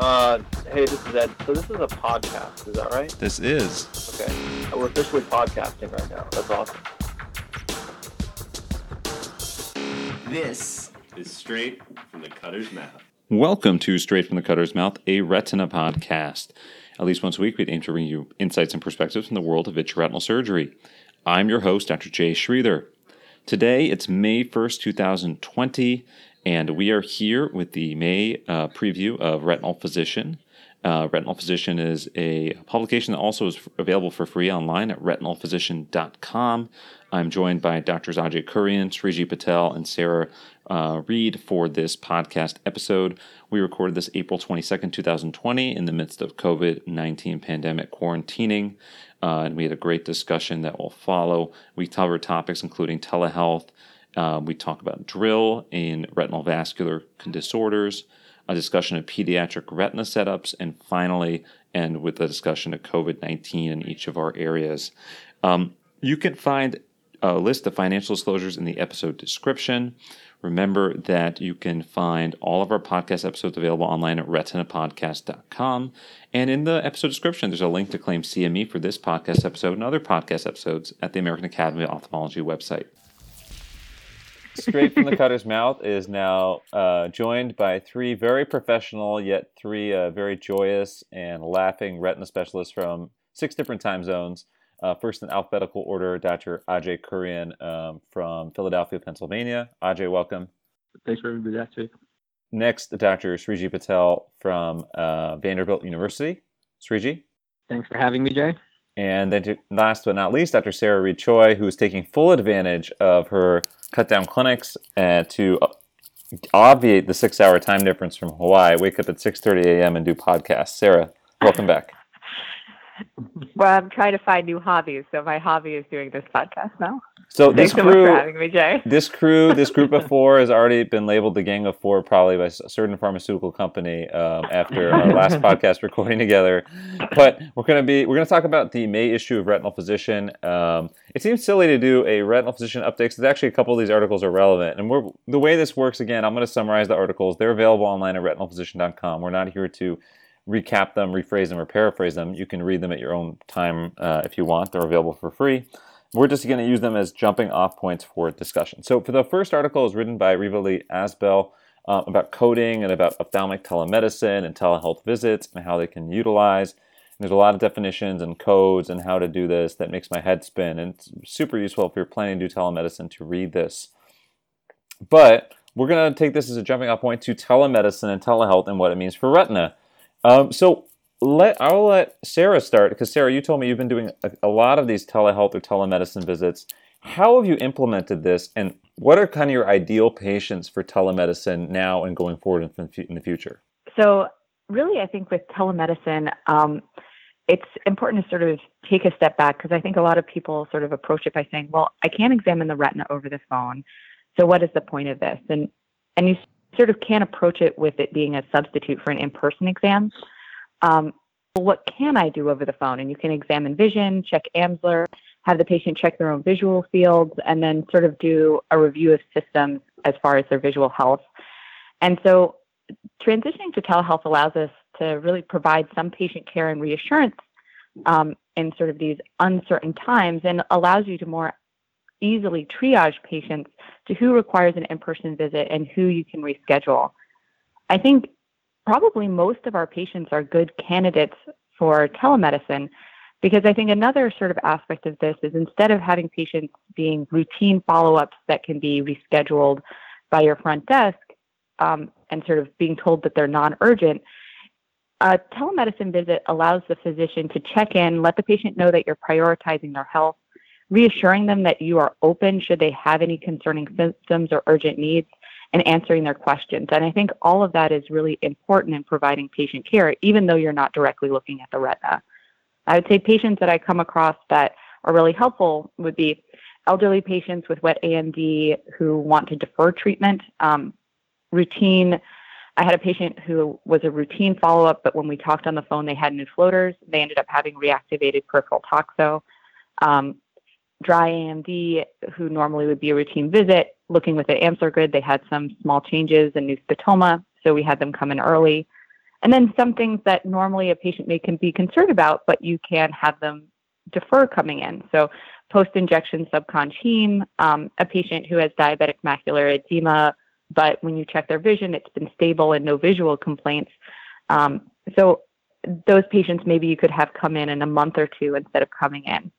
Uh, hey, this is Ed. So this is a podcast, is that right? This is. Okay. We're officially podcasting right now. That's awesome. This is straight from the cutter's mouth. Welcome to Straight from the Cutter's Mouth, a retina podcast. At least once a week, we aim to bring you insights and perspectives from the world of vitreoretinal surgery. I'm your host, Dr. Jay Sridhar. Today, it's May 1st, 2020, and we are here with the May uh, preview of Retinal Physician. Uh, Retinal Physician is a publication that also is available for free online at retinalphysician.com. I'm joined by Drs. Ajay Kuriyan, Shriji Patel, and Sarah uh, Reed for this podcast episode. We recorded this April 22nd, 2020, in the midst of COVID 19 pandemic quarantining. Uh, and we had a great discussion that will follow. We covered topics including telehealth. Uh, we talk about DRIL in retinal vascular disorders, a discussion of pediatric retina setups, and finally, end with a discussion of COVID 19 in each of our areas. Um, you can find a list of financial disclosures in the episode description. Remember that you can find all of our podcast episodes available online at retinapodcast.com. And in the episode description, there's a link to claim CME for this podcast episode and other podcast episodes at the American Academy of Ophthalmology website. Straight from the Cutter's Mouth is now uh, joined by three very professional, yet three uh, very joyous and laughing retina specialists from six different time zones. Uh, first in alphabetical order, Dr. Ajay Kuriyan um, from Philadelphia, Pennsylvania. Ajay, welcome. Thanks for having me, Ajay. Next, Dr. Shriji Patel from uh, Vanderbilt University. Shriji. Thanks for having me, Jay. And then, to, last but not least, Dr. Sarah Reed Choi, who is taking full advantage of her cut down clinics uh, to obviate the six hour time difference from Hawaii. Wake up at 6:30 a.m. and do podcasts. Sarah, welcome back. Well, I'm trying to find new hobbies, so my hobby is doing this podcast now. So this crew, so much for having me, Jay. this crew, this group of four has already been labeled the Gang of Four, probably by a certain pharmaceutical company um, after our last podcast recording together. But we're gonna be we're gonna talk about the May issue of Retinal Physician. Um, it seems silly to do a Retinal Physician update because actually a couple of these articles are relevant. And we're the way this works again. I'm going to summarize the articles. They're available online at retinalphysician.com. We're not here to recap them, rephrase them, or paraphrase them. You can read them at your own time uh, if you want. They're available for free. We're just going to use them as jumping off points for discussion. So, for the first article is written by Riva Asbell uh, about coding and about ophthalmic telemedicine and telehealth visits and how they can utilize. And there's a lot of definitions and codes and how to do this that makes my head spin. And it's super useful if you're planning to do telemedicine to read this. But we're going to take this as a jumping off point to telemedicine and telehealth and what it means for retina. Um, so let I'll let Sarah start because Sarah, you told me you've been doing a, a, lot of these telehealth or telemedicine visits. How have you implemented this, and what are kind of your ideal patients for telemedicine now and going forward in, in the future? So, really, I think with telemedicine, um, it's important to sort of take a step back because I think a lot of people sort of approach it by saying, "Well, I can't examine the retina over the phone, so what is the point of this?" and and you sort of can't approach it with it being a substitute for an in-person exam. Um, well, what can I do over the phone? And you can examine vision, check Amsler, have the patient check their own visual fields, and then sort of do a review of systems as far as their visual health. And so transitioning to telehealth allows us to really provide some patient care and reassurance um, in sort of these uncertain times and allows you to more easily triage patients to who requires an in-person visit and who you can reschedule. I think probably most of our patients are good candidates for telemedicine because I think another sort of aspect of this is instead of having patients being routine follow-ups that can be rescheduled by your front desk um, and sort of being told that they're non-urgent, a telemedicine visit allows the physician to check in, let the patient know that you're prioritizing their health, reassuring them that you are open should they have any concerning symptoms or urgent needs, and answering their questions. And I think all of that is really important in providing patient care, even though you're not directly looking at the retina. I would say patients that I come across that are really helpful would be elderly patients with wet AMD who want to defer treatment. Um, routine, I had a patient who was a routine follow up, but when we talked on the phone, they had new floaters. They ended up having reactivated peripheral toxo. Um, dry AMD, who normally would be a routine visit, looking with the Amsler grid, they had some small changes and new scotoma, so we had them come in early. And then some things that normally a patient may can be concerned about, but you can have them defer coming in. So post-injection subconj um, a patient who has diabetic macular edema, but when you check their vision, it's been stable and no visual complaints. Um, so those patients maybe you could have come in in a month or two instead of coming in.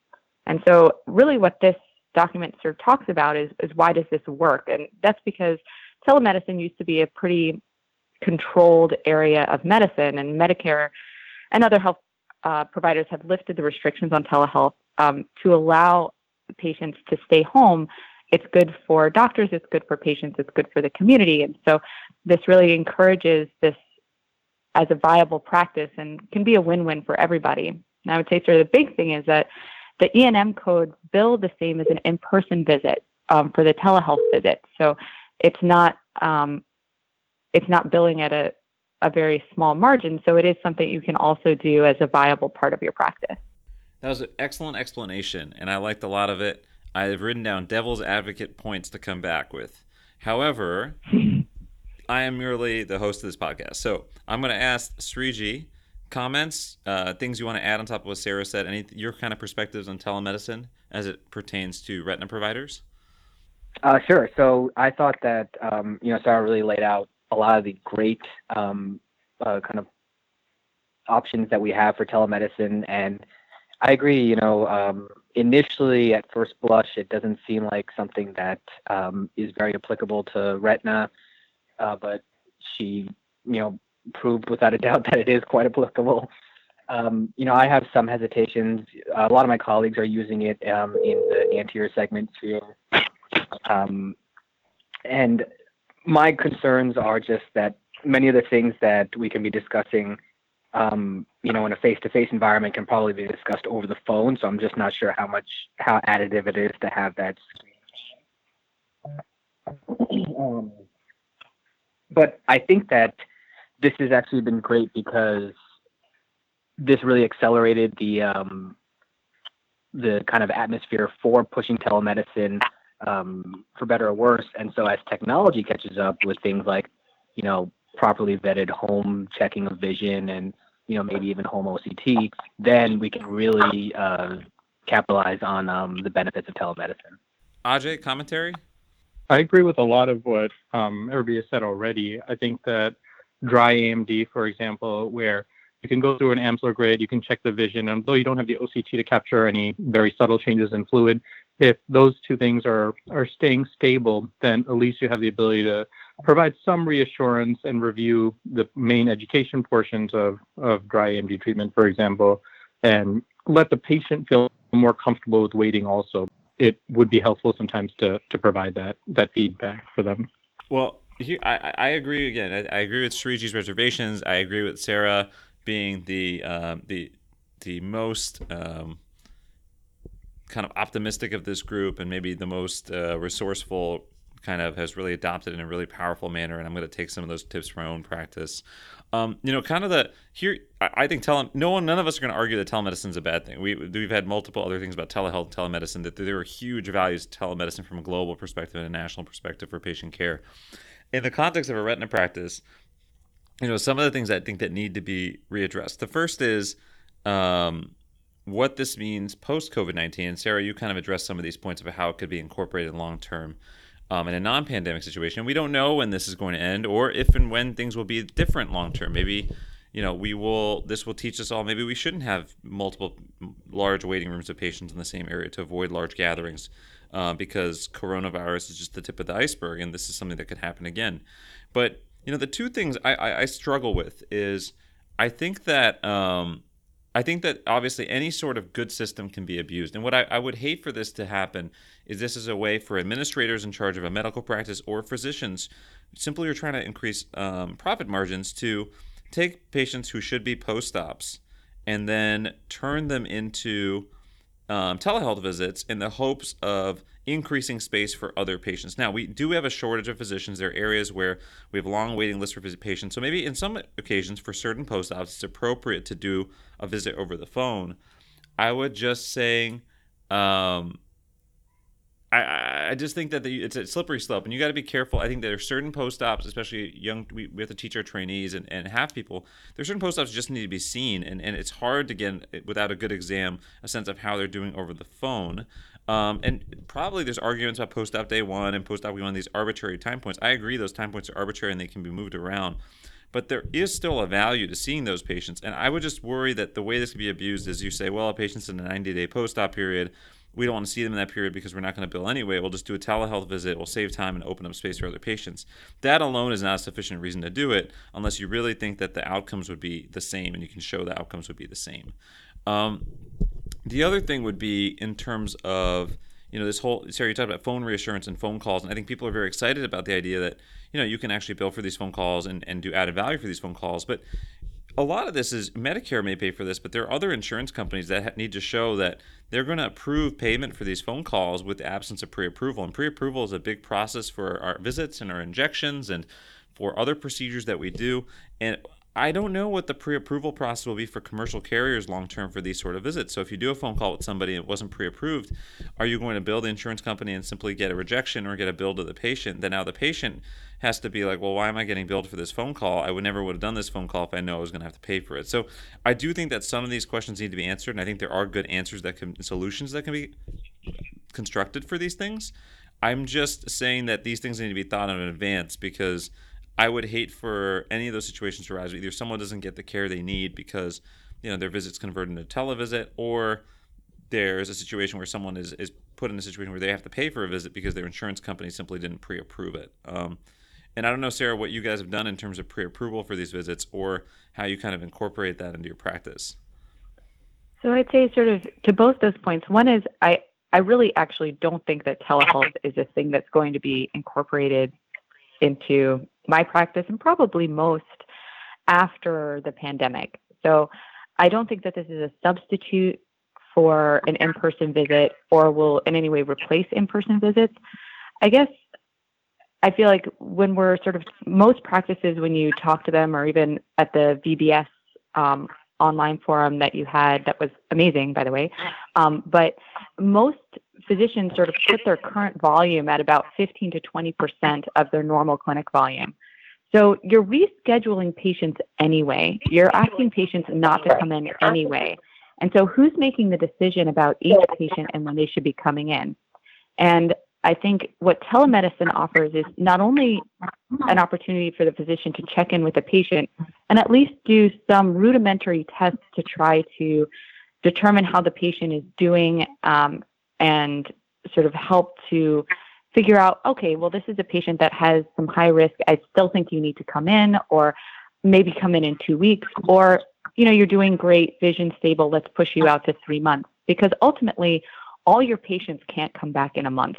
And so really what this document sort of talks about is, is why does this work? And that's because telemedicine used to be a pretty controlled area of medicine and Medicare and other health uh, providers have lifted the restrictions on telehealth um, to allow patients to stay home. It's good for doctors, it's good for patients, it's good for the community. And so this really encourages this as a viable practice and can be a win-win for everybody. And I would say sort of the big thing is that the E&M codes bill the same as an in-person visit um, for the telehealth visit. So it's not um, it's not billing at a, a very small margin. So it is something you can also do as a viable part of your practice. That was an excellent explanation, and I liked a lot of it. I have written down devil's advocate points to come back with. However, I am merely the host of this podcast. So I'm going to ask Shriji comments, uh, things you want to add on top of what Sarah said, any your kind of perspectives on telemedicine as it pertains to retina providers? Uh, sure. So I thought that um, you know Sarah really laid out a lot of the great um, uh, kind of options that we have for telemedicine, and I agree. You know, um, initially at first blush, it doesn't seem like something that um, is very applicable to retina, uh, but she, you know, proved without a doubt that it is quite applicable. Um, you know, I have some hesitations. A lot of my colleagues are using it um, in the anterior segment sphere. Um, and my concerns are just that many of the things that we can be discussing, um, you know, in a face-to-face environment can probably be discussed over the phone. So I'm just not sure how much, how additive it is to have that. Um, but I think that this has actually been great because this really accelerated the um, the kind of atmosphere for pushing telemedicine um, for better or worse. And so as technology catches up with things like, you know, properly vetted home checking of vision and, you know, maybe even home OCT, then we can really uh, capitalize on um, the benefits of telemedicine. Ajay, commentary? I agree with a lot of what um, everybody has said already. I think that dry AMD, for example, where you can go through an Amsler grid, you can check the vision, and though you don't have the OCT to capture any very subtle changes in fluid, if those two things are are staying stable, then at least you have the ability to provide some reassurance and review the main education portions of, of dry AMD treatment, for example, and let the patient feel more comfortable with waiting also. It would be helpful sometimes to, to provide that that feedback for them. Well, I, I agree again. I, I, agree with Shriji's reservations. I agree with Sarah being the uh, the the most um, kind of optimistic of this group and maybe the most uh, resourceful kind of has really adopted in a really powerful manner and i'm going to take some of those tips for my own practice um, you know kind of the here i, I think tele, no one none of us are going to argue that telemedicine is a bad thing we, we've had multiple other things about telehealth telemedicine that there are huge values to telemedicine from a global perspective and a national perspective for patient care in the context of a retina practice you know some of the things i think that need to be readdressed the first is um, what this means post COVID 19. And Sarah, you kind of addressed some of these points about how it could be incorporated long term um, in a non pandemic situation. We don't know when this is going to end or if and when things will be different long term. Maybe. You know, we will. This will teach us all. Maybe we shouldn't have multiple large waiting rooms of patients in the same area to avoid large gatherings, uh, because coronavirus is just the tip of the iceberg, and this is something that could happen again. But you know, the two things I, I, I struggle with is I think that um, I think that obviously any sort of good system can be abused. And what I, I, would hate for this to happen is this is a way for administrators in charge of a medical practice or physicians simply are trying to increase um, profit margins to take patients who should be post ops and then turn them into um, telehealth visits in the hopes of increasing space for other patients. Now, we do have a shortage of physicians. There are areas where we have long waiting lists for patients. So maybe in some occasions for certain post ops, it's appropriate to do a visit over the phone. I would just say, um, I, I just think that the, it's a slippery slope, and you got to be careful. I think there are certain post ops, especially young. We, we have to teach our trainees and, and have people. There are certain post ops just need to be seen, and, and it's hard to get without a good exam a sense of how they're doing over the phone. Um, and probably there's arguments about post op day one and post op day one these arbitrary time points. I agree those time points are arbitrary and they can be moved around but there is still a value to seeing those patients. And I would just worry that the way this could be abused is you say, well, a patient's in a 90 day post op period we don't want to see them in that period because we're not going to bill anyway. We'll just do a telehealth visit. We'll save time and open up space for other patients. That alone is not a sufficient reason to do it unless you really think that the outcomes would be the same and you can show the outcomes would be the same. Um, the other thing would be in terms of you know this whole Sarah you talked about phone reassurance and phone calls and I think people are very excited about the idea that you know you can actually bill for these phone calls and, and do added value for these phone calls but a lot of this is Medicare may pay for this, but there are other insurance companies that need to show that they're going to approve payment for these phone calls with the absence of pre-approval. And pre-approval is a big process for our visits and our injections and for other procedures that we do. And I don't know what the pre-approval process will be for commercial carriers long term for these sort of visits. So if you do a phone call with somebody and it wasn't pre-approved, are you going to bill the insurance company and simply get a rejection or get a bill to the patient? Then now the patient has to be like, well, why am I getting billed for this phone call? I would never would have done this phone call if I know I was going to have to pay for it. So I do think that some of these questions need to be answered, and I think there are good answers that can solutions that can be constructed for these things. I'm just saying that these things need to be thought of in advance because I would hate for any of those situations to arise. Either someone doesn't get the care they need because you know their visit's converted into televisit, or there's a situation where someone is, is put in a situation where they have to pay for a visit because their insurance company simply didn't pre-approve it. Um, and I don't know, Sarah, what you guys have done in terms of pre approval for these visits or how you kind of incorporate that into your practice. So I'd say, sort of, to both those points. One is I, I really actually don't think that telehealth is a thing that's going to be incorporated into my practice and probably most after the pandemic. So I don't think that this is a substitute for an in person visit or will in any way replace in person visits. I guess I feel like when we're sort of most practices, when you talk to them, or even at the VBS um, online forum that you had, that was amazing, by the way. Um, but most physicians sort of put their current volume at about 15 to 20 percent of their normal clinic volume. So you're rescheduling patients anyway. You're asking patients not to come in anyway. And so who's making the decision about each patient and when they should be coming in? And I think what telemedicine offers is not only an opportunity for the physician to check in with the patient and at least do some rudimentary tests to try to determine how the patient is doing um, and sort of help to figure out okay, well, this is a patient that has some high risk. I still think you need to come in, or maybe come in in two weeks, or you know, you're doing great, vision stable, let's push you out to three months. Because ultimately, all your patients can't come back in a month.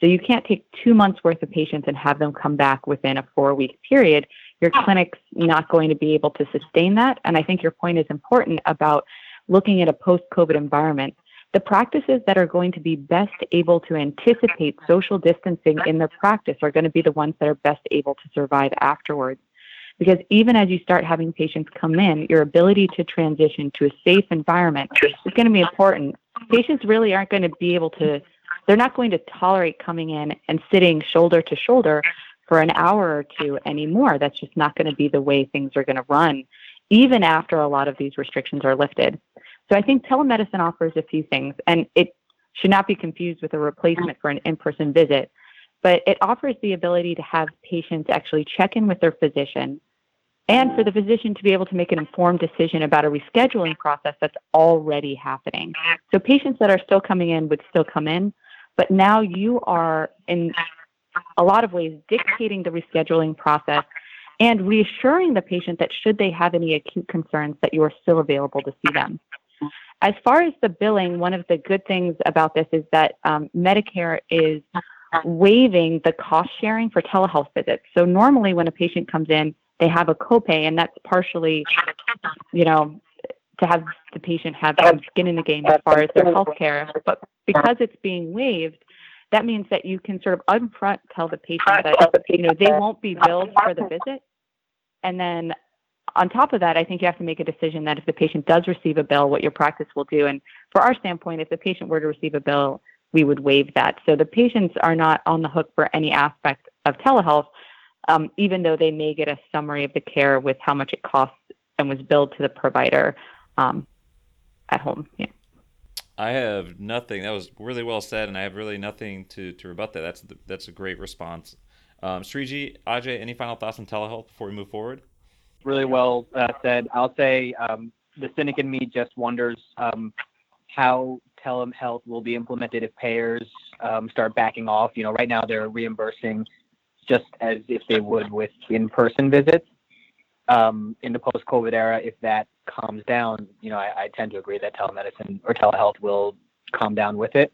So you can't take two months worth of patients and have them come back within a four week period. Your clinic's not going to be able to sustain that. And I think your point is important about looking at a post COVID environment. The practices that are going to be best able to anticipate social distancing in their practice are going to be the ones that are best able to survive afterwards. Because even as you start having patients come in, your ability to transition to a safe environment is going to be important. Patients really aren't going to be able to they're not going to tolerate coming in and sitting shoulder to shoulder for an hour or two anymore. That's just not going to be the way things are going to run, even after a lot of these restrictions are lifted. So I think telemedicine offers a few things, and it should not be confused with a replacement for an in person visit, but it offers the ability to have patients actually check in with their physician and for the physician to be able to make an informed decision about a rescheduling process that's already happening. So patients that are still coming in would still come in, but now you are, in a lot of ways, dictating the rescheduling process and reassuring the patient that should they have any acute concerns, that you are still available to see them. As far as the billing, one of the good things about this is that um, Medicare is waiving the cost sharing for telehealth visits. So normally, when a patient comes in, they have a copay, and that's partially, you know, to have the patient have some skin in the game as far as their health care. But because it's being waived, that means that you can sort of upfront tell the patient that you know they won't be billed for the visit. And then on top of that, I think you have to make a decision that if the patient does receive a bill, what your practice will do. And for our standpoint, if the patient were to receive a bill, we would waive that. So the patients are not on the hook for any aspect of telehealth, um, even though they may get a summary of the care with how much it costs and was billed to the provider um, at home. Yeah. I have nothing. That was really well said, and I have really nothing to, to rebut that. That's that's a great response. Um, Shriji, Ajay, any final thoughts on telehealth before we move forward? Really well uh, said. I'll say um, the cynic in me just wonders um, how telehealth will be implemented if payers um, start backing off. You know, right now they're reimbursing just as if they would with in-person visits. Um, in the post-COVID era, if that calms down, you know, I, I, tend to agree that telemedicine or telehealth will calm down with it.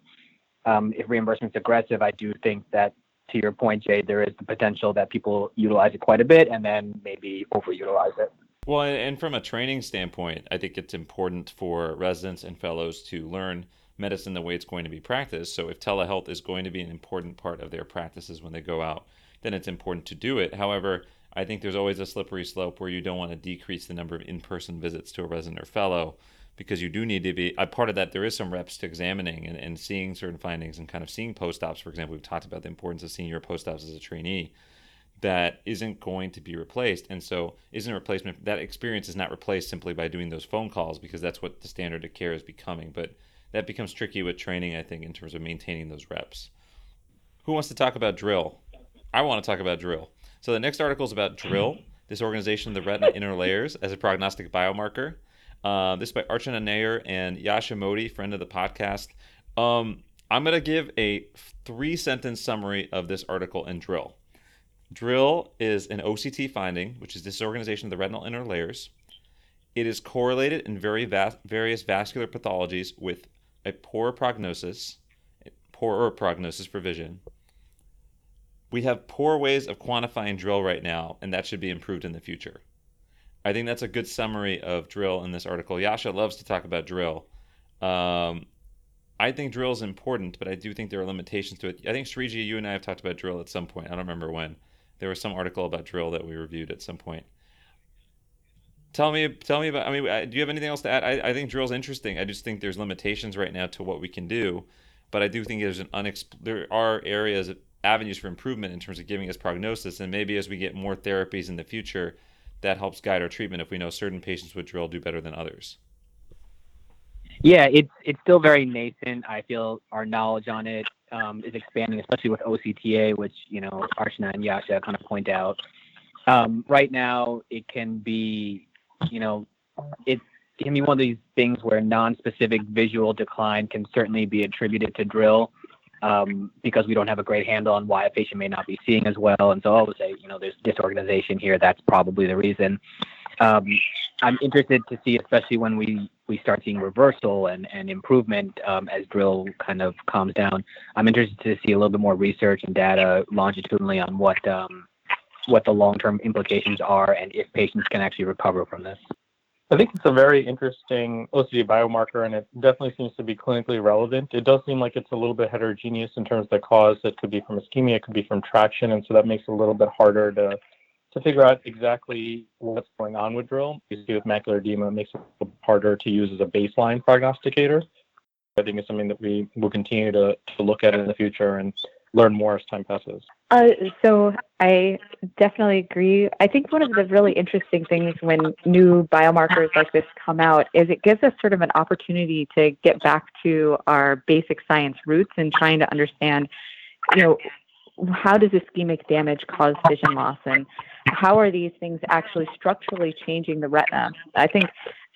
Um, if reimbursement's aggressive, I do think that, to your point, Jay, there is the potential that people utilize it quite a bit and then maybe overutilize it. Well, and from a training standpoint, I think it's important for residents and fellows to learn medicine the way it's going to be practiced. So if telehealth is going to be an important part of their practices when they go out, then it's important to do it. However, I think there's always a slippery slope where you don't want to decrease the number of in-person visits to a resident or fellow because you do need to be a part of that there is some reps to examining and, and seeing certain findings and kind of seeing post-ops. For example we've talked about the importance of seeing your post-ops as a trainee that isn't going to be replaced. And so isn't a replacement that experience is not replaced simply by doing those phone calls because that's what the standard of care is becoming. But that becomes tricky with training i think in terms of maintaining those reps. Who wants to talk about DRIL? I want to talk about DRIL. So the next article is about DRIL this organization of the retina inner layers as a prognostic biomarker uh, this is by archana nair and yasha modi friend of the podcast um, i'm going to give a three sentence summary of this article in DRIL DRIL is an OCT finding, which is disorganization of the retinal inner layers. It is correlated in very various vascular pathologies with a poor prognosis, poorer prognosis for vision. We have poor ways of quantifying DRIL right now, and that should be improved in the future. I think that's a good summary of DRIL in this article. Yasha loves to talk about DRIL. Um, I think DRIL is important, but I do think there are limitations to it. I think Shriji, you and I have talked about DRIL at some point. I don't remember when. There was some article about DRIL that we reviewed at some point. Tell me, tell me about. I mean, do you have anything else to add? I, I think DRIL's interesting. I just think there's limitations right now to what we can do, but I do think there's an unexp- There are areas, avenues for improvement in terms of giving us prognosis, and maybe as we get more therapies in the future, that helps guide our treatment. If we know certain patients with DRIL do better than others. Yeah, it's it's still very nascent. I feel our knowledge on it um, is expanding, especially with OCTA, which you know Archana and Yasha kind of point out. Um, right now, it can be, you know, it can be one of these things where non-specific visual decline can certainly be attributed to DRIL um, because we don't have a great handle on why a patient may not be seeing as well. And so I would say, you know, there's disorganization here. That's probably the reason. Um, I'm interested to see, especially when we we start seeing reversal and, and improvement um, as DRIL kind of calms down. I'm interested to see a little bit more research and data longitudinally on what um, what the long-term implications are and if patients can actually recover from this. I think it's a very interesting OCT biomarker, and it definitely seems to be clinically relevant. It does seem like it's a little bit heterogeneous in terms of the cause. It could be from ischemia, it could be from traction, and so that makes it a little bit harder to to figure out exactly what's going on with DRIL. You see with macular edema, it makes it harder to use as a baseline prognosticator. I think it's something that we will continue to, to look at in the future and learn more as time passes. Uh, so I definitely agree. I think one of the really interesting things when new biomarkers like this come out is it gives us sort of an opportunity to get back to our basic science roots and trying to understand, you know, how does ischemic damage cause vision loss and how are these things actually structurally changing the retina? I think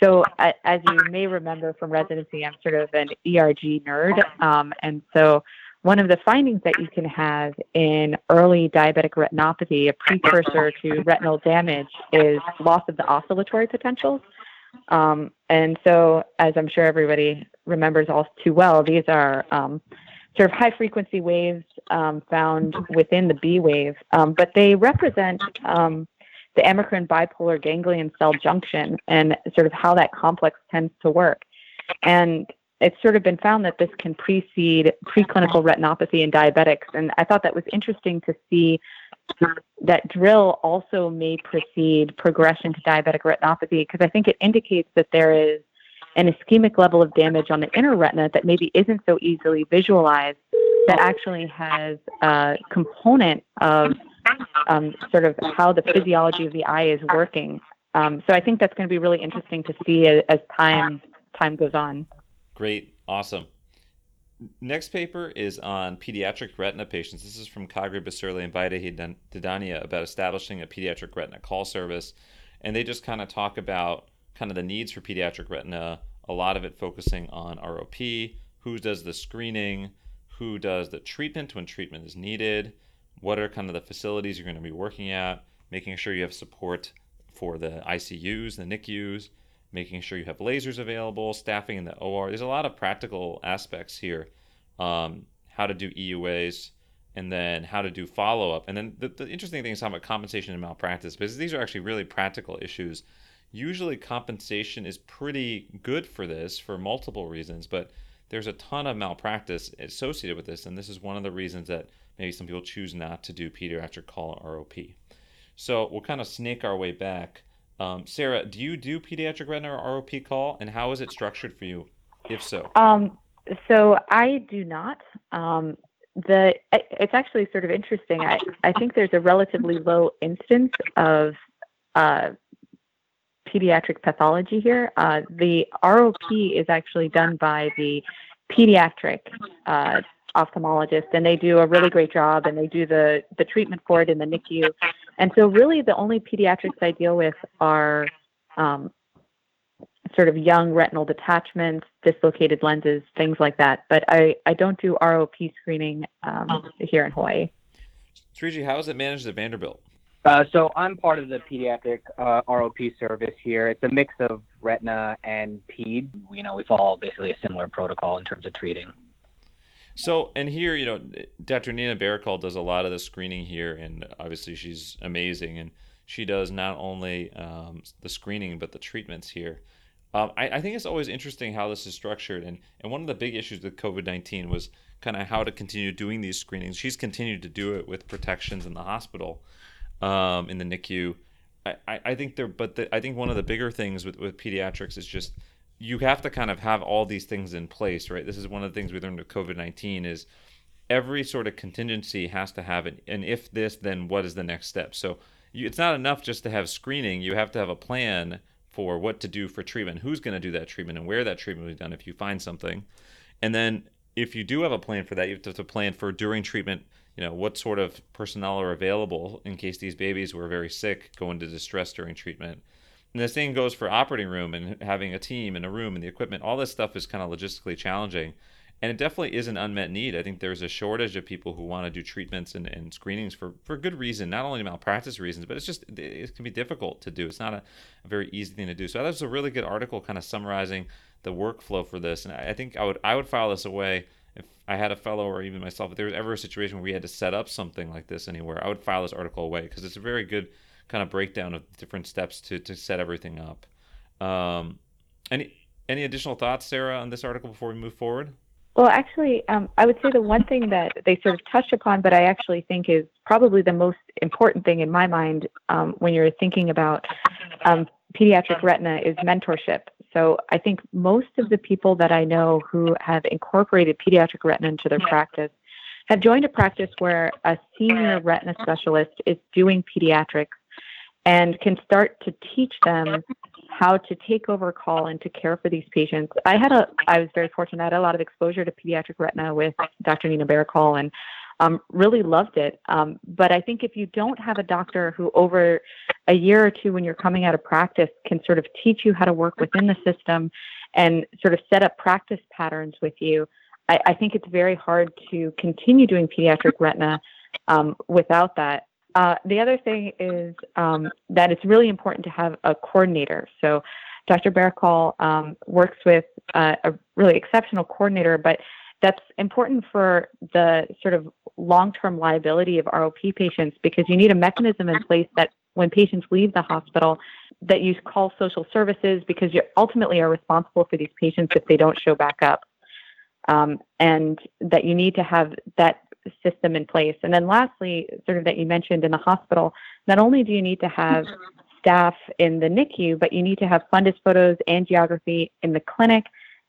so. As you may remember from residency, I'm sort of an ERG nerd, um, and so one of the findings that you can have in early diabetic retinopathy, a precursor to retinal damage, is loss of the oscillatory potentials. Um, and so, as I'm sure everybody remembers all too well, these are um, sort of high frequency waves um, found within the B wave, um, but they represent um, the amacrine bipolar ganglion cell junction and sort of how that complex tends to work. And it's sort of been found that this can precede preclinical retinopathy in diabetics. And I thought that was interesting to see that DRIL also may precede progression to diabetic retinopathy because I think it indicates that there is an ischemic level of damage on the inner retina that maybe isn't so easily visualized that actually has a component of um, sort of how the physiology of the eye is working. Um, so I think that's going to be really interesting to see as, as time time goes on. Great, awesome. Next paper is on pediatric retina patients. This is from Cagri Besirli and Vaidehi Dedania about establishing a pediatric retina call service. And they just kind of talk about kind of the needs for pediatric retina, a lot of it focusing on ROP, who does the screening, who does the treatment when treatment is needed, what are kind of the facilities you're going to be working at, making sure you have support for the ICUs, the NICUs, making sure you have lasers available, staffing in the OR. There's a lot of practical aspects here. Um, how to do EUAs, and then how to do follow up. And then the, the interesting thing is talking about compensation and malpractice, because these are actually really practical issues. Usually, compensation is pretty good for this for multiple reasons, but there's a ton of malpractice associated with this, and this is one of the reasons that maybe some people choose not to do pediatric call ROP. So we'll kind of snake our way back. Um, Sarah, do you do pediatric retina or ROP call, and how is it structured for you, if so? Um, so I do not. Um, the it's actually sort of interesting. I I think there's a relatively low instance of uh, pediatric pathology here. Uh, the ROP is actually done by the pediatric uh, ophthalmologist, and they do a really great job, and they do the the treatment for it in the NICU. And so, really, the only pediatrics I deal with are um, sort of young retinal detachments, dislocated lenses, things like that. But I, I don't do ROP screening um, here in Hawaii. Shriji, how is it managed at Vanderbilt? Uh, so I'm part of the pediatric uh, ROP service here. It's a mix of retina and ped. You know, we follow basically a similar protocol in terms of treating. So, and here, you know, Dr. Nina Barakal does a lot of the screening here, and obviously she's amazing. And she does not only um, the screening, but the treatments here. Um, I, I, think it's always interesting how this is structured. And, and one of the big issues with COVID 19 was kind of how to continue doing these screenings. She's continued to do it with protections in the hospital, um, in the NICU. I, I think there, but the, I think one of the bigger things with, with pediatrics is just you have to kind of have all these things in place, right? This is one of the things we learned with COVID nineteen is every sort of contingency has to have it, and if this, then what is the next step? So you, it's not enough just to have screening; you have to have a plan for what to do for treatment, who's going to do that treatment, and where that treatment will be done if you find something, and then if you do have a plan for that, you have to plan for during treatment. You know what sort of personnel are available in case these babies were very sick, go into distress during treatment and the same goes for operating room and having a team and a room and the equipment. All this stuff is kind of logistically challenging. And it definitely is an unmet need. I think there's a shortage of people who want to do treatments and, and screenings for, for good reason, not only malpractice reasons, but it's just, it can be difficult to do. It's not a, a very easy thing to do. So that was a really good article kind of summarizing the workflow for this. And I think I would, I would file this away if I had a fellow or even myself, if there was ever a situation where we had to set up something like this anywhere, I would file this article away because it's a very good kind of breakdown of different steps to, to set everything up. Um, any any additional thoughts, Sarah, on this article before we move forward? Well, actually, um, I would say the one thing that they sort of touched upon, but I actually think is probably the most important thing in my mind um, when you're thinking about um, pediatric retina is mentorship. So I think most of the people that I know who have incorporated pediatric retina into their practice have joined a practice where a senior retina specialist is doing pediatrics and can start to teach them how to take over call and to care for these patients. I had a, I was very fortunate. I had a lot of exposure to pediatric retina with Dr. Nina Barakal and um, really loved it. Um, but I think if you don't have a doctor who, over a year or two, when you're coming out of practice, can sort of teach you how to work within the system and sort of set up practice patterns with you, I, I think it's very hard to continue doing pediatric retina um, without that. Uh, the other thing is um, that it's really important to have a coordinator. So Dr. Barakal um, works with uh, a really exceptional coordinator, but that's important for the sort of long-term liability of ROP patients because you need a mechanism in place that when patients leave the hospital, that you call social services because you ultimately are responsible for these patients if they don't show back up. Um, and that you need to have that system in place. And then lastly, sort of that you mentioned in the hospital, not only do you need to have staff in the NICU, but you need to have fundus photos, and angiography in the clinic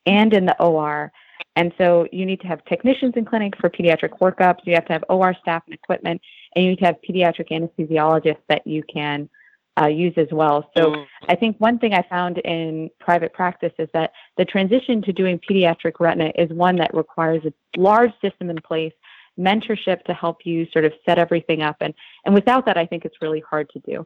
and in the OR. And so you need to have technicians in clinic for pediatric workups. You have to have OR staff and equipment, and you need to have pediatric anesthesiologists that you can uh, use as well. So I think one thing I found in private practice is that the transition to doing pediatric retina is one that requires a large system in place, mentorship to help you sort of set everything up. And, and without that, I think it's really hard to do.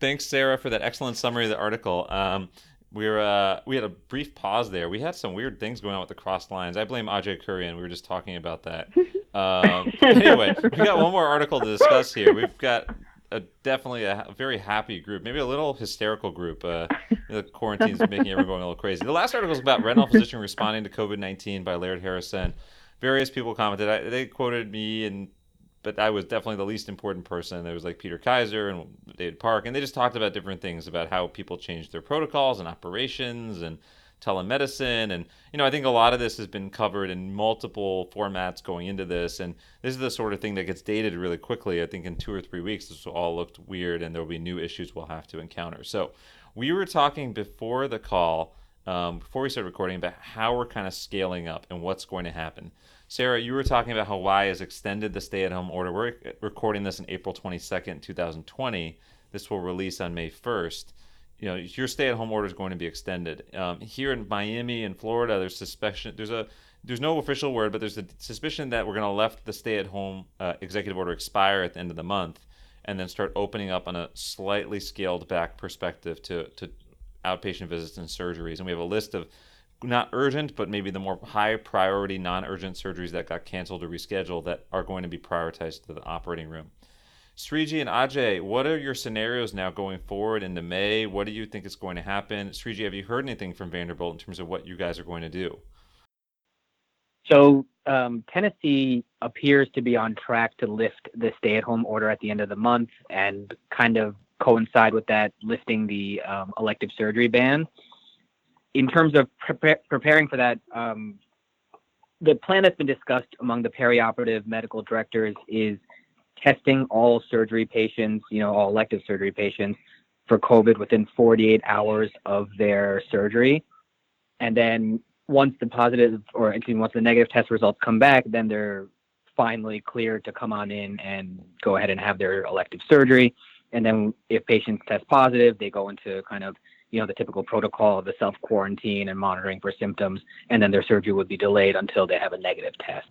Thanks, Sarah, for that excellent summary of the article. Um, we were uh, we had a brief pause there. We had some weird things going on with the cross lines. I blame Ajay Kuriyan. We were just talking about that. Um, anyway, we got one more article to discuss here. We've got a, definitely a, very happy group, maybe a little hysterical group. Uh, the quarantine's making everyone a little crazy. The last article is about retinal physician responding to COVID nineteen by Laird Harrison. Various people commented. I, they quoted me and but I was definitely the least important person. There was like Peter Kaiser and David Park, and they just talked about different things about how people changed their protocols and operations and telemedicine. And, you know, I think a lot of this has been covered in multiple formats going into this. And this is the sort of thing that gets dated really quickly. I think in two or three weeks, this will all look weird and there'll be new issues we'll have to encounter. So we were talking before the call, um, before we started recording, about how we're kind of scaling up and what's going to happen. Sarah, you were talking about Hawaii has extended the stay at home order. We're recording this on April 22nd, 2020. This will release on May 1st. You know, your stay at home order is going to be extended. Um, here in Miami and Florida, there's suspicion, there's a, there's no official word, but there's a suspicion that we're going to let the stay at home uh, executive order expire at the end of the month and then start opening up on a slightly scaled back perspective to, to outpatient visits and surgeries. And we have a list of not urgent, but maybe the more high priority non urgent surgeries that got canceled or rescheduled that are going to be prioritized to the operating room. Shriji and Ajay, what are your scenarios now going forward into May? What do you think is going to happen? Shriji, have you heard anything from Vanderbilt in terms of what you guys are going to do? So um, Tennessee appears to be on track to lift the stay-at-home order at the end of the month and kind of coincide with that lifting the um, elective surgery ban in terms of pre- preparing for that, um, the plan that's been discussed among the perioperative medical directors is testing all surgery patients, you know, all elective surgery patients for COVID within 48 hours of their surgery. And then once the positive or excuse me, once the negative test results come back, then they're finally cleared to come on in and go ahead and have their elective surgery. And then if patients test positive, they go into kind of you know the typical protocol of the self quarantine and monitoring for symptoms, and then their surgery would be delayed until they have a negative test.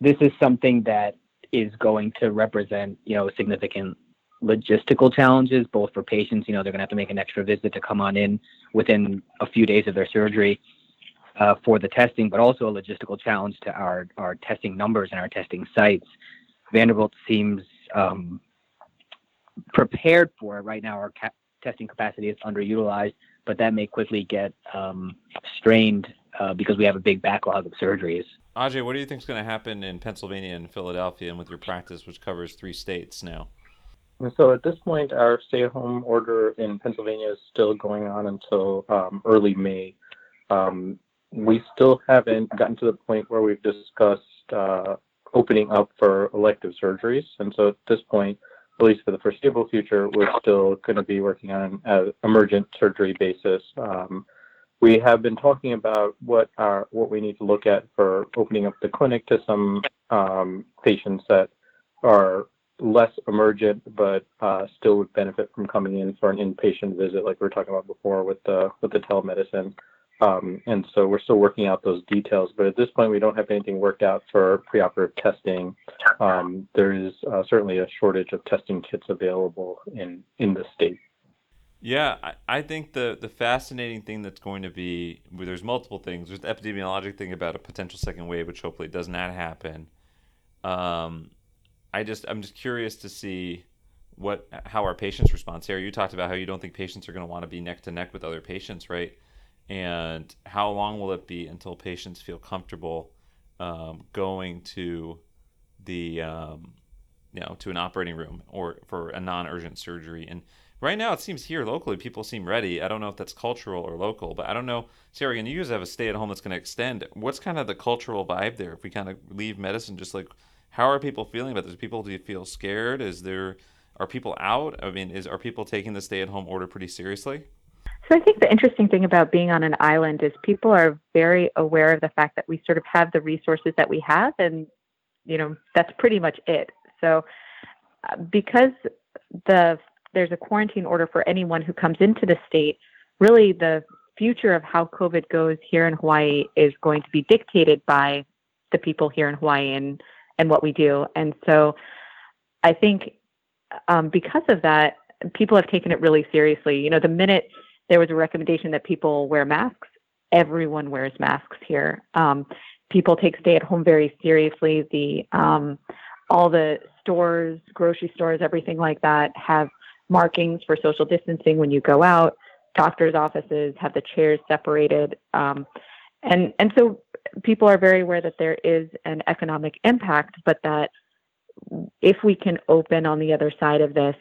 This is something that is going to represent you know significant logistical challenges both for patients you know they're going to have to make an extra visit to come on in within a few days of their surgery uh, for the testing but also a logistical challenge to our our testing numbers and our testing sites vanderbilt seems um, prepared for it right now ca- testing capacity is underutilized, but that may quickly get um, strained uh, because we have a big backlog of surgeries. Ajay, what do you think is going to happen in Pennsylvania and Philadelphia and with your practice, which covers three states now? So at this point, our stay-at-home order in Pennsylvania is still going on until um, early May. Um, we still haven't gotten to the point where we've discussed uh, opening up for elective surgeries, and so at this point, at least for the foreseeable future, we're still going to be working on an emergent surgery basis. Um, we have been talking about what are what we need to look at for opening up the clinic to some um, patients that are less emergent, but uh, still would benefit from coming in for an inpatient visit, like we were talking about before with the with the telemedicine. Um, and so we're still working out those details. But at this point, we don't have anything worked out for preoperative testing. Um, there is uh, certainly a shortage of testing kits available in, in the state. Yeah, I, I think the, the fascinating thing that's going to be well, there's multiple things. There's the epidemiologic thing about a potential second wave, which hopefully does not happen. Um, I just I'm just curious to see what how our patients respond. Sarah, you talked about how you don't think patients are going to want to be neck to neck with other patients, right? And how long will it be until patients feel comfortable um, going to the um, you know to an operating room or for a non-urgent surgery? And right now it seems here locally people seem ready. I don't know if that's cultural or local but i don't know. Sarah and you guys have a stay at home that's going to extend? What's kind of the cultural vibe there? If we kind of leave medicine just like how are people feeling about this? People do you feel scared? Is there are people out? I mean, is are people taking the stay-at-home order pretty seriously? So I think the interesting thing about being on an island is people are very aware of the fact that we sort of have the resources that we have, and you know that's pretty much it. So uh, because the there's a quarantine order for anyone who comes into the state, really the future of how COVID goes here in Hawaii is going to be dictated by the people here in Hawaii and and what we do. And so I think um, because of that, people have taken it really seriously. You know, the minute there was a recommendation that people wear masks, everyone wears masks here. Um, people take stay at home very seriously. The um, all the stores, grocery stores, everything like that have markings for social distancing when you go out. Doctors' offices have the chairs separated, um, and and so people are very aware that there is an economic impact, but that if we can open on the other side of this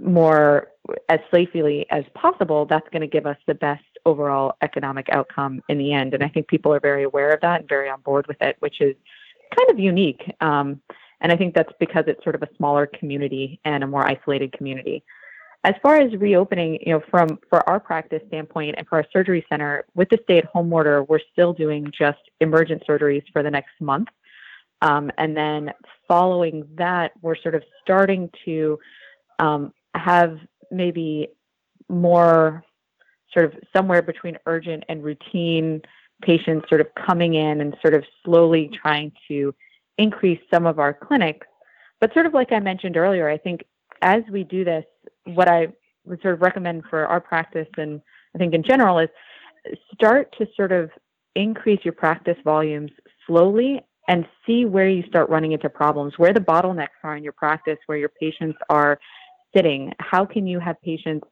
more as safely as possible, that's going to give us the best overall economic outcome in the end. And I think people are very aware of that and very on board with it, which is kind of unique. Um, and I think that's because it's sort of a smaller community and a more isolated community. As far as reopening, you know, from for our practice standpoint and for our surgery center, with the stay-at-home order, we're still doing just emergent surgeries for the next month. Um, and then following that, we're sort of starting to um, have maybe more sort of somewhere between urgent and routine patients sort of coming in and sort of slowly trying to increase some of our clinics. But sort of like I mentioned earlier, I think as we do this, what I would sort of recommend for our practice and I think in general is start to sort of increase your practice volumes slowly and see where you start running into problems, where the bottlenecks are in your practice, where your patients are sitting. How can you have patients,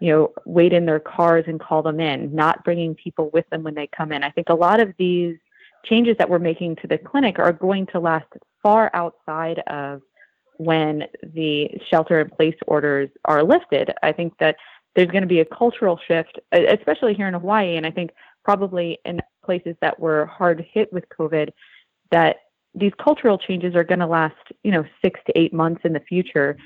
you know, wait in their cars and call them in, not bringing people with them when they come in? I think a lot of these changes that we're making to the clinic are going to last far outside of when the shelter in place orders are lifted. I think that there's going to be a cultural shift, especially here in Hawaii, and I think probably in places that were hard hit with COVID, that these cultural changes are going to last, you know, six to eight months in the future.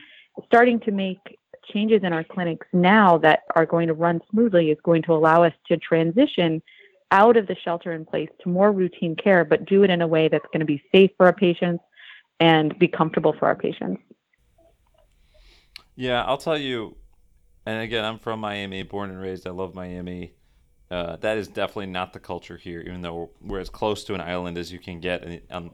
Starting to make changes in our clinics now that are going to run smoothly is going to allow us to transition out of the shelter in place to more routine care, but do it in a way that's going to be safe for our patients and be comfortable for our patients. Yeah, I'll tell you. And again, I'm from Miami, born and raised. I love Miami. Uh, that is definitely not the culture here, even though we're as close to an island as you can get on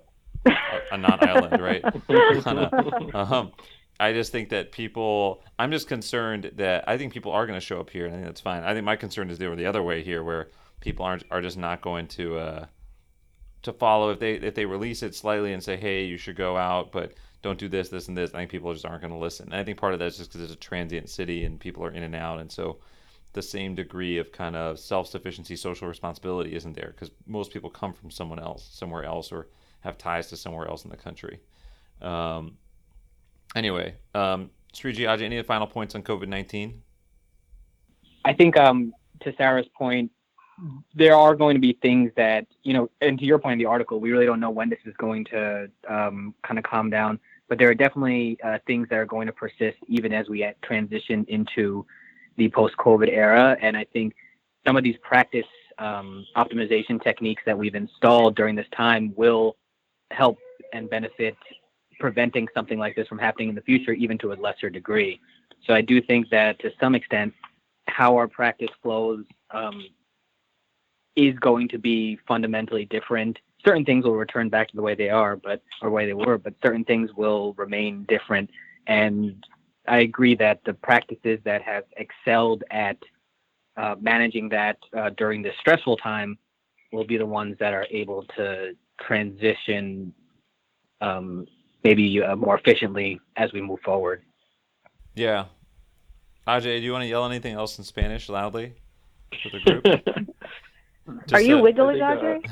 a, a non-island, right? a, um, I just think that people. I'm just concerned that I think people are going to show up here, and I think that's fine. I think my concern is they were the other way here, where people aren't are just not going to uh, to follow if they if they release it slightly and say, hey, you should go out, but don't do this, this, and this. I think people just aren't going to listen. And I think part of that is just because it's a transient city and people are in and out, and so the same degree of kind of self-sufficiency, social responsibility isn't there because most people come from someone else, somewhere else, or have ties to somewhere else in the country. Um, anyway, um, Shriji, Ajay, any final points on COVID nineteen? I think um, to Sarah's point, there are going to be things that you know, and to your point in the article, we really don't know when this is going to um, kind of calm down. But there are definitely uh, things that are going to persist even as we transition into the post-COVID era. And I think some of these practice um, optimization techniques that we've installed during this time will help and benefit preventing something like this from happening in the future, even to a lesser degree. So I do think that to some extent, how our practice flows um, is going to be fundamentally different. Certain things will return back to the way they are, but or way they were, but certain things will remain different. And I agree that the practices that have excelled at uh, managing that uh, during this stressful time will be the ones that are able to transition um, maybe uh, more efficiently as we move forward. Yeah. Ajay, do you want to yell anything else in Spanish loudly for the group? Are you wiggling, Ajay?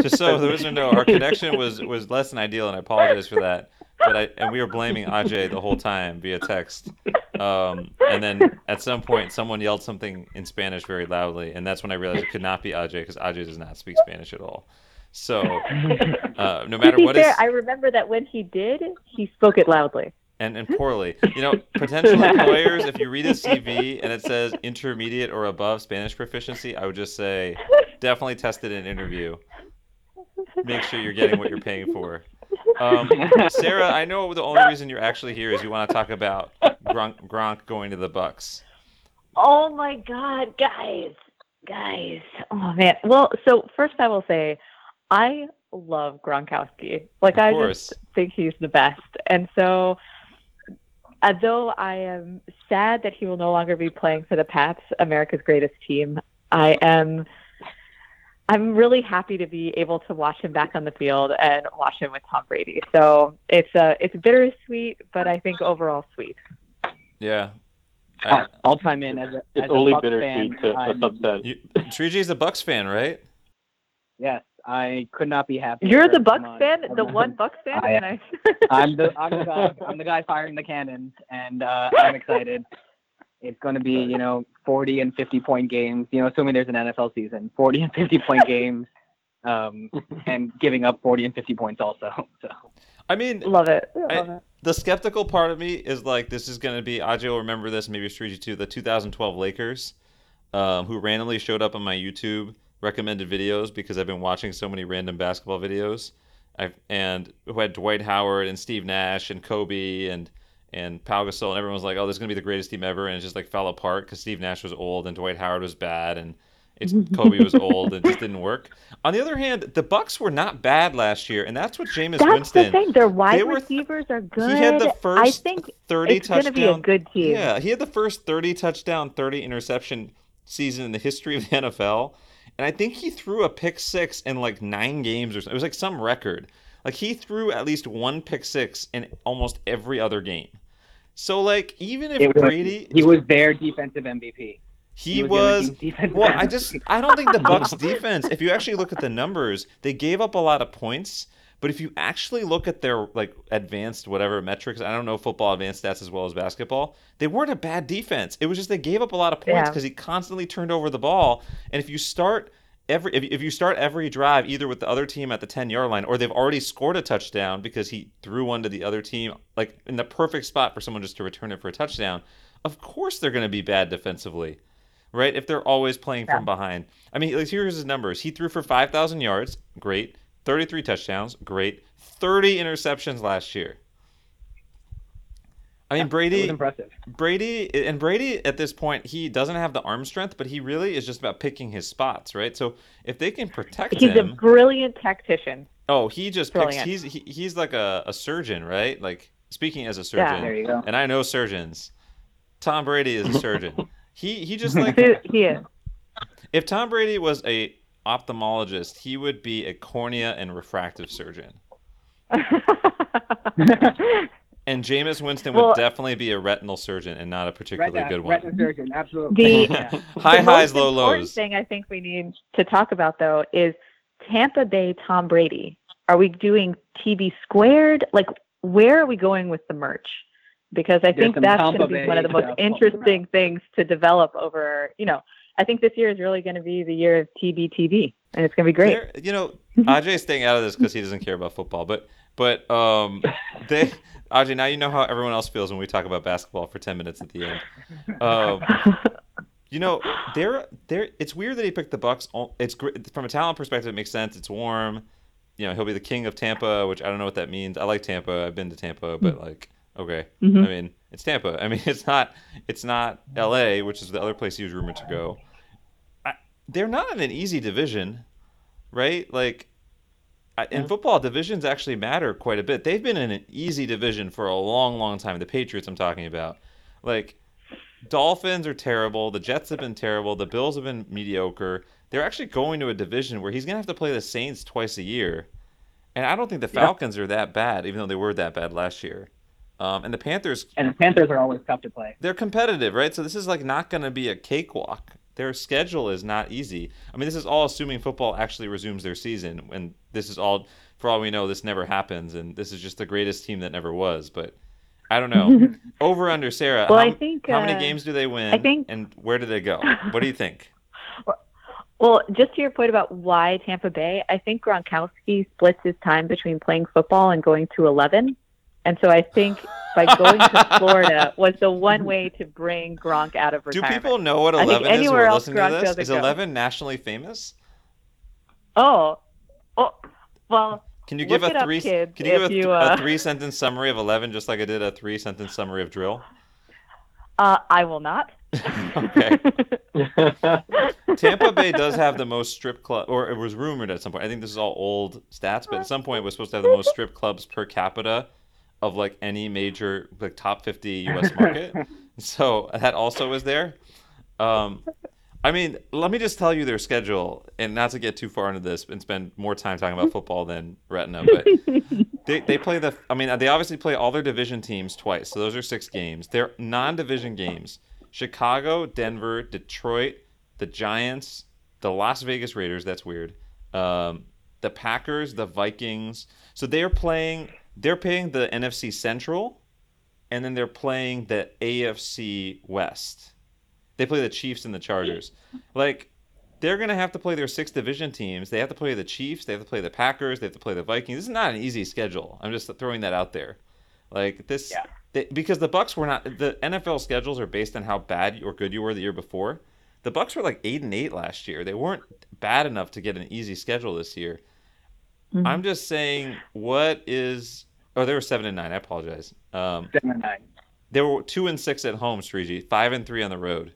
just so there was no, our connection was was less than ideal, and I apologize for that. But I and we were blaming Ajay the whole time via text. Um, and then at some point, someone yelled something in Spanish very loudly, and that's when I realized it could not be Ajay because Ajay does not speak Spanish at all. So uh, no matter what, fair, is... I remember that when he did, he spoke it loudly. and, and poorly. You know, potential employers, if you read a CV and it says intermediate or above Spanish proficiency, I would just say definitely test it in an interview. Make sure you're getting what you're paying for. Um, Sarah, I know the only reason you're actually here is you want to talk about Gronk, Gronk going to the Bucks. Oh my God, guys, guys. Oh man. Well, so first I will say, I love Gronkowski. Like Of I course. just think he's the best, and so. Uh, though I am sad that he will no longer be playing for the Pats, America's greatest team, I am I'm really happy to be able to watch him back on the field and watch him with Tom Brady. So it's uh it's bittersweet, but I think overall sweet. Yeah. I, I'll, I'll chime in as a, It's as a only Bucks bittersweet fan, to a I'm- subset. you, Shriji a Bucks fan, right? Yes, I could not be happier. You're the Bucks on- fan, I'm the on- one Bucks fan. I- and I- I'm the I'm the guy I'm the guy firing the cannons, and uh, I'm excited. It's going to be you know 40 and 50 point games. You know, assuming there's an NFL season, 40 and 50 point games, um, and giving up 40 and 50 points also. So I mean, love it. I- Love it. the skeptical part of me is like this is going to be Aj will remember this maybe Shriji too the 2012 Lakers um, who randomly showed up on my YouTube recommended videos because I've been watching so many random basketball videos I've, and who had Dwight Howard and Steve Nash and Kobe and and Pau Gasol and everyone was like oh this is going to be the greatest team ever and it just like fell apart because Steve Nash was old and Dwight Howard was bad and it's Kobe was old and just didn't work. On the other hand, the Bucks were not bad last year, and that's what Jameis That's Winston. the thing. Their wide they were th- receivers are good. He had the first I think 30 it's going to be a good team. Yeah, he had the first 30 touchdown, 30 interception season in the history of the NFL. And I think he threw a pick six in like nine games or something. It was like some record. Like he threw at least one pick six in almost every other game. So like even if was, Brady he was their defensive MVP. he the other was well, I just I don't think the Bucks defense, if you actually look at the numbers, they gave up a lot of points. But if you actually look at their like advanced whatever metrics, I don't know football advanced stats as well as basketball. They weren't a bad defense. It was just they gave up a lot of points Yeah. because he constantly turned over the ball. And if you start every if, if you start every drive either with the other team at the 10 yard line or they've already scored a touchdown because he threw one to the other team like in the perfect spot for someone just to return it for a touchdown, of course they're going to be bad defensively right? If they're always playing from behind. I mean, like, here's his numbers. He threw for 5,000 yards, great. 33 touchdowns, great. 30 interceptions last year. I mean, It Brady, impressive. Brady, and Brady at this point, he doesn't have the arm strength, but he really is just about picking his spots, right? So if they can protect him. He's a brilliant tactician. oh, he just picks. Brilliant. He's he, he's like a, a surgeon, right? Like speaking as a surgeon. Yeah. surgeon, There you go. and I know surgeons. Tom Brady is a surgeon. he he just like He, he is. if Tom Brady was a ophthalmologist, he would be a cornea and refractive surgeon. And Jameis Winston would definitely be a retinal surgeon and not a particularly Retina, good one. Retinal surgeon, absolutely. The- Yeah. High the highs, most low important lows. thing I think we need to talk about though is Tampa Bay Tom Brady. Are we doing TB squared? Like, where are we going with the merch? Because I There's think that's going to be one of the most stuff. interesting things to develop over. You know, I think this year is really going to be the year of TB and it's going to be great. There- you know, Ajay's staying out of this because he doesn't care about football. But but um, they Ajay, now you know how everyone else feels when we talk about basketball for ten minutes at the end. Um, you know, they're they're. It's weird that he picked the Bucks. It's great from a talent perspective. It makes sense. It's warm. You know, he'll be the king of Tampa, which I don't know what that means. I like Tampa. I've been to Tampa, but like, okay. Mhm. I mean, it's Tampa. I mean, it's not it's not L.A., which is the other place he was rumored to go. I, they're not in an easy division, right? Like, I- in football, divisions actually matter quite a bit. They've been in an easy division for a long, long time. The Patriots, I'm talking about. Like, Dolphins are terrible. The Jets have been terrible. The Bills have been mediocre. They're actually going to a division where he's going to have to play the Saints twice a year. And I don't think the Yeah. Falcons are that bad, even though they were that bad last year. Um, and the Panthers, And the Panthers are always tough to play. they're competitive, right? So this is like not going to be a cakewalk. Their schedule is not easy. I mean, this is all assuming football actually resumes their season, and this is all, for all we know, this never happens, and this is just the greatest team that never was. But I don't know. Over under Sarah. Well, how, I think, how many uh, games do they win? I think- and where do they go? What do you think? Well, just to your point about why Tampa Bay, I think Gronkowski splits his time between playing football and going to 11. And so I think by going to Florida was the one way to bring Gronk out of retirement. Do people know what I think Eleven is? who anywhere are else listening to Gronk this? Is go. Eleven nationally famous? Oh, oh, well, Can you give a it up, three? kids, can you give a, you, a uh, three sentence summary of Eleven, just like I did a three sentence summary of DRIL? uh, I will not. Okay. Tampa Bay does have the most strip club, or it was rumored at some point. I think this is all old stats, but at some point it was supposed to have the most strip clubs per capita of like any major like top 50 U.S. market. so that also was there. Um, I mean, let me just tell you their schedule, and not to get too far into this and spend more time talking about football than Retina, but they, they play the. I mean, they obviously play all their division teams twice, so those are six games. They're non-division games: Chicago, Denver, Detroit, the Giants, the Las Vegas Raiders. That's weird. Um, the Packers, the Vikings. So they are playing. They're playing the NFC Central, and then they're playing the AFC West. They play the Chiefs and the Chargers. Like they're gonna have to play their six division teams. They have to play the Chiefs. They have to play the Packers. They have to play the Vikings. This is not an easy schedule. I'm just throwing that out there. Like this, Yeah. they, because the Bucks were not. The NFL schedules are based on how bad or good you were the year before. The Bucks were like eight and eight last year. They weren't bad enough to get an easy schedule this year. Mhm. I'm just saying, what is? Oh, they were seven and nine. I apologize. Um, Seven and nine. they were two and six at home, Shriji. Five and three on the road.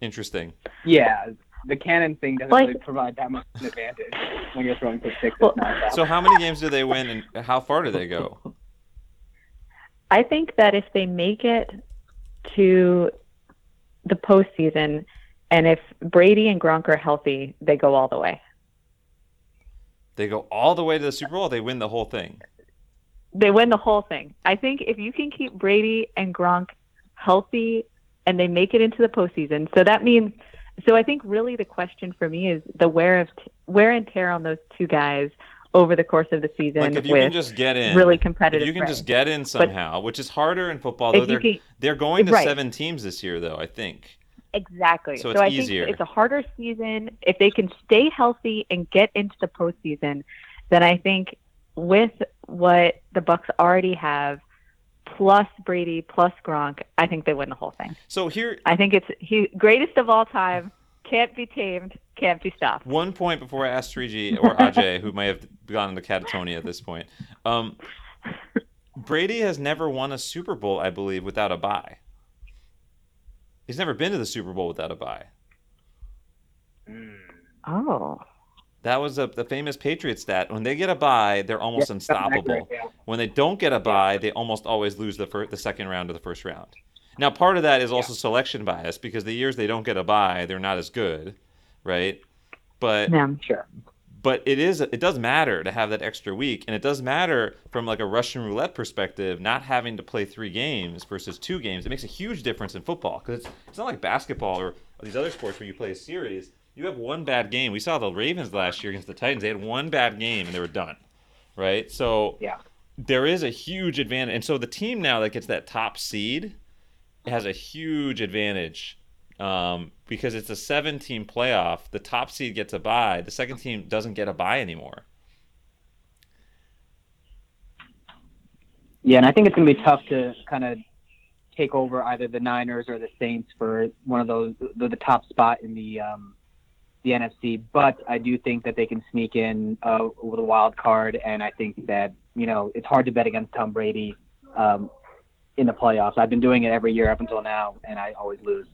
Interesting. Yeah, the cannon thing doesn't Like- really provide that much of an advantage when you're throwing for six. Well- nonstop. So how many games do they win, and how far do they go? I think that if they make it to the postseason, and if Brady and Gronk are healthy, they go all the way. They go all the way to the Super Bowl. They win the whole thing. They win the whole thing. I think if you can keep Brady and Gronk healthy and they make it into the postseason, so that means. So I think really the question for me is the wear of wear and tear on those two guys over the course of the season Like if you can just get in, really if competitive. you can friends. just get in somehow, which is harder in football. Though they're can, they're going to Right. seven teams this year, though. I think. Exactly. So So, it's I easier. think it's a harder season. If they can stay healthy and get into the postseason, then I think with what the Bucks already have, plus Brady, plus Gronk, I think they win the whole thing. So here, I think it's he greatest of all time, can't be tamed, can't be stopped. one point before I ask Shriji or Ajay, who may have gone into catatonia at this point. Um, Brady has never won a Super Bowl, I believe, without a bye. He's never been to the Super Bowl without a bye. Oh. That was a, the famous Patriots stat. When they get a bye, they're almost Yeah, unstoppable. yeah. When they don't get a bye, they almost always lose the the second round of the first round. Now, part of that is also selection bias because the years they don't get a bye, they're not as good, right? But Yeah. I'm sure. But it is it does matter to have that extra week, and it does matter from like a Russian roulette perspective, not having to play three games versus two games. It makes a huge difference in football because it's, it's not like basketball or these other sports where you play a series. You have one bad game. We saw the Ravens last year against the Titans. They had one bad game and they were done, right? So Yeah. there is a huge advantage, and so the team now that gets that top seed has a huge advantage um, because it's a seven-team playoff. The top seed gets a bye. The second team doesn't get a bye anymore. Yeah, and I think it's going to be tough to kind of take over either the Niners or the Saints for one of those the, the top spot in the um, the NFC. But I do think that they can sneak in uh, with a wild card, and I think that you know it's hard to bet against Tom Brady um, in the playoffs. I've been doing it every year up until now, and I always lose.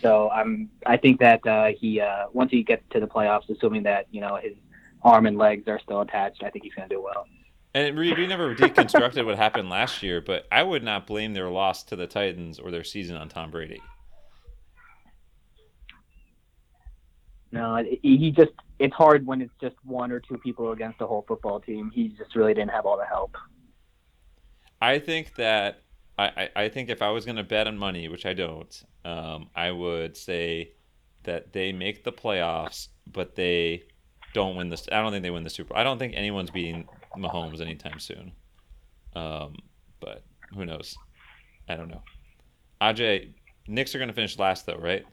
So I'm I think that uh, he uh, once he gets to the playoffs, assuming that you know his arm and legs are still attached, I think he's going to do well. And we, we never deconstructed what happened last year, but I would not blame their loss to the Titans or their season on Tom Brady. No, he just it's hard when it's just one or two people against a whole football team. He just really didn't have all the help. I think that I, I, I think if I was going to bet on money, which I don't, um, I would say that they make the playoffs, but they don't win this. I don't think they win the Super. I don't think anyone's beating Mahomes anytime soon. Um, but who knows? I don't know. Aj, Knicks are going to finish last though, right?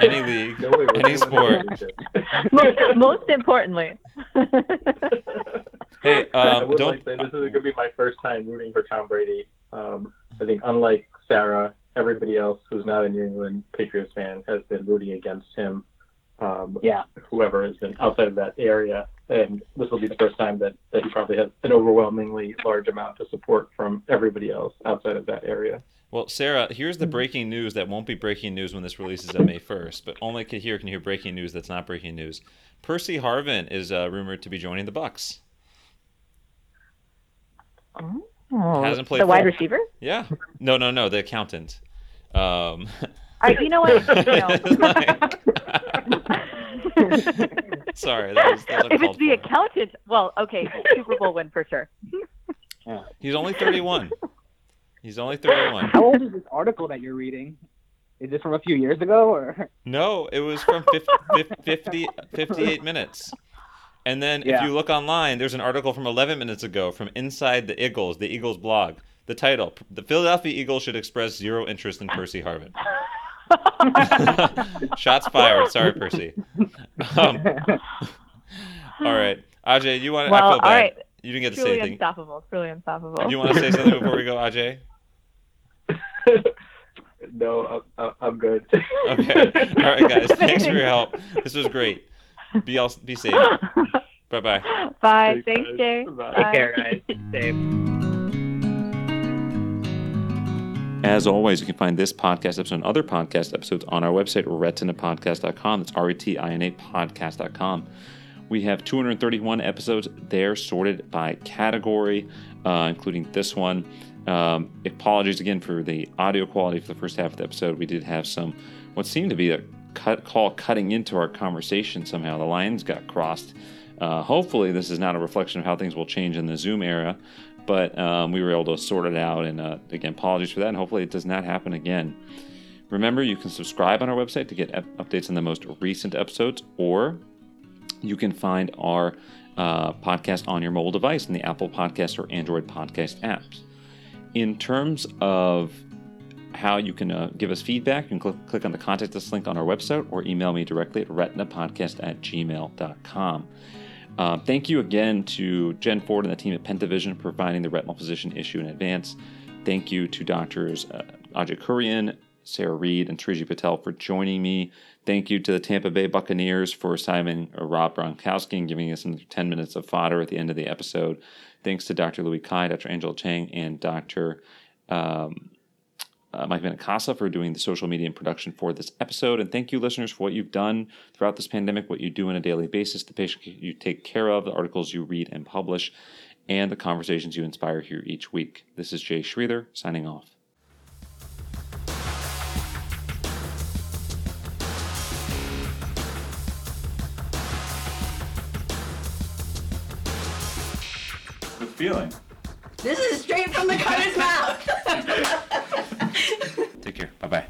Any league, No way, we're any sport. most, most importantly. Hey, um, would don't. like say this is going to be my first time rooting for Tom Brady. Um, I think unlike Sarah, everybody else who's not a New England Patriots fan has been rooting against him. Um, Yeah. whoever has been outside of that area, and this will be the first time that, that he probably has an overwhelmingly large amount of support from everybody else outside of that area. Well, Sarah, here's Hmm. the breaking news that won't be breaking news when this releases on May 1st, but only can here can hear breaking news that's not breaking news. Percy Harvin is uh, rumored to be joining the Bucks. Oh, Hasn't played the wide receiver. Yeah. No, no, no. The accountant. Um, I, you know what? No. sorry, that was, that was if it's the for. accountant, well, okay, Super Bowl win for sure. He's only 31. He's only 31. How old is this article that you're reading? Is this from a few years ago, or No, it was from 50, 50 58 minutes. And then if you look online, there's an article from 11 minutes ago from Inside the Eagles, the Eagles blog. The title: The Philadelphia Eagles should express zero interest in Percy Harvin. Shots fired. Sorry, Percy. Um, all right, Ajay, you want? I Well, feel bad. all right. You didn't get to say Truly anything. unstoppable. Truly unstoppable. You want to say something before we go, Ajay? no, I'm, I'm good. Okay. All right, guys. Thanks for your help. This was great. Be all, be safe. Bye bye. Bye. Thanks, Thanks, guys. Jay. Bye. Take care, guys. Safe. As always, you can find this podcast episode and other podcast episodes on our website, retinapodcast.com. That's R E T I N A podcast.com. We have 231 episodes there sorted by category, uh, including this one. Um, apologies again for the audio quality for the first half of the episode. We did have some, what seemed to be a cut, call cutting into our conversation somehow. The lines got crossed. Uh, hopefully, this is not a reflection of how things will change in the Zoom era, but um, we were able to sort it out. And uh, again, apologies for that. And hopefully, it does not happen again. Remember, you can subscribe on our website to get ep- updates on the most recent episodes, or you can find our uh, podcast on your mobile device in the Apple Podcast or Android Podcast apps. In terms of how you can uh, give us feedback, you can cl- click on the contact us link on our website or email me directly at retinapodcast at gmail.com. Uh, thank you again to Jen Ford and the team at PentaVision for providing the retinal physician issue in advance. Thank you to doctors uh, Ajay Kuriyan, Sarah Reed, and Shriji Patel for joining me. Thank you to the Tampa Bay Buccaneers for signing uh, Rob Gronkowski and giving us another 10 minutes of fodder at the end of the episode. Thanks to Dr. Louis Cai, Dr. Angela Chang, and Dr. Um, uh, Mike Venincasa for doing the social media and production for this episode. And thank you, listeners, for what you've done throughout this pandemic, what you do on a daily basis, the patient you take care of, the articles you read and publish, and the conversations you inspire here each week. This is Jay Sridhar signing off. Good feeling. This is straight from the cutter's mouth. Take care. Bye bye.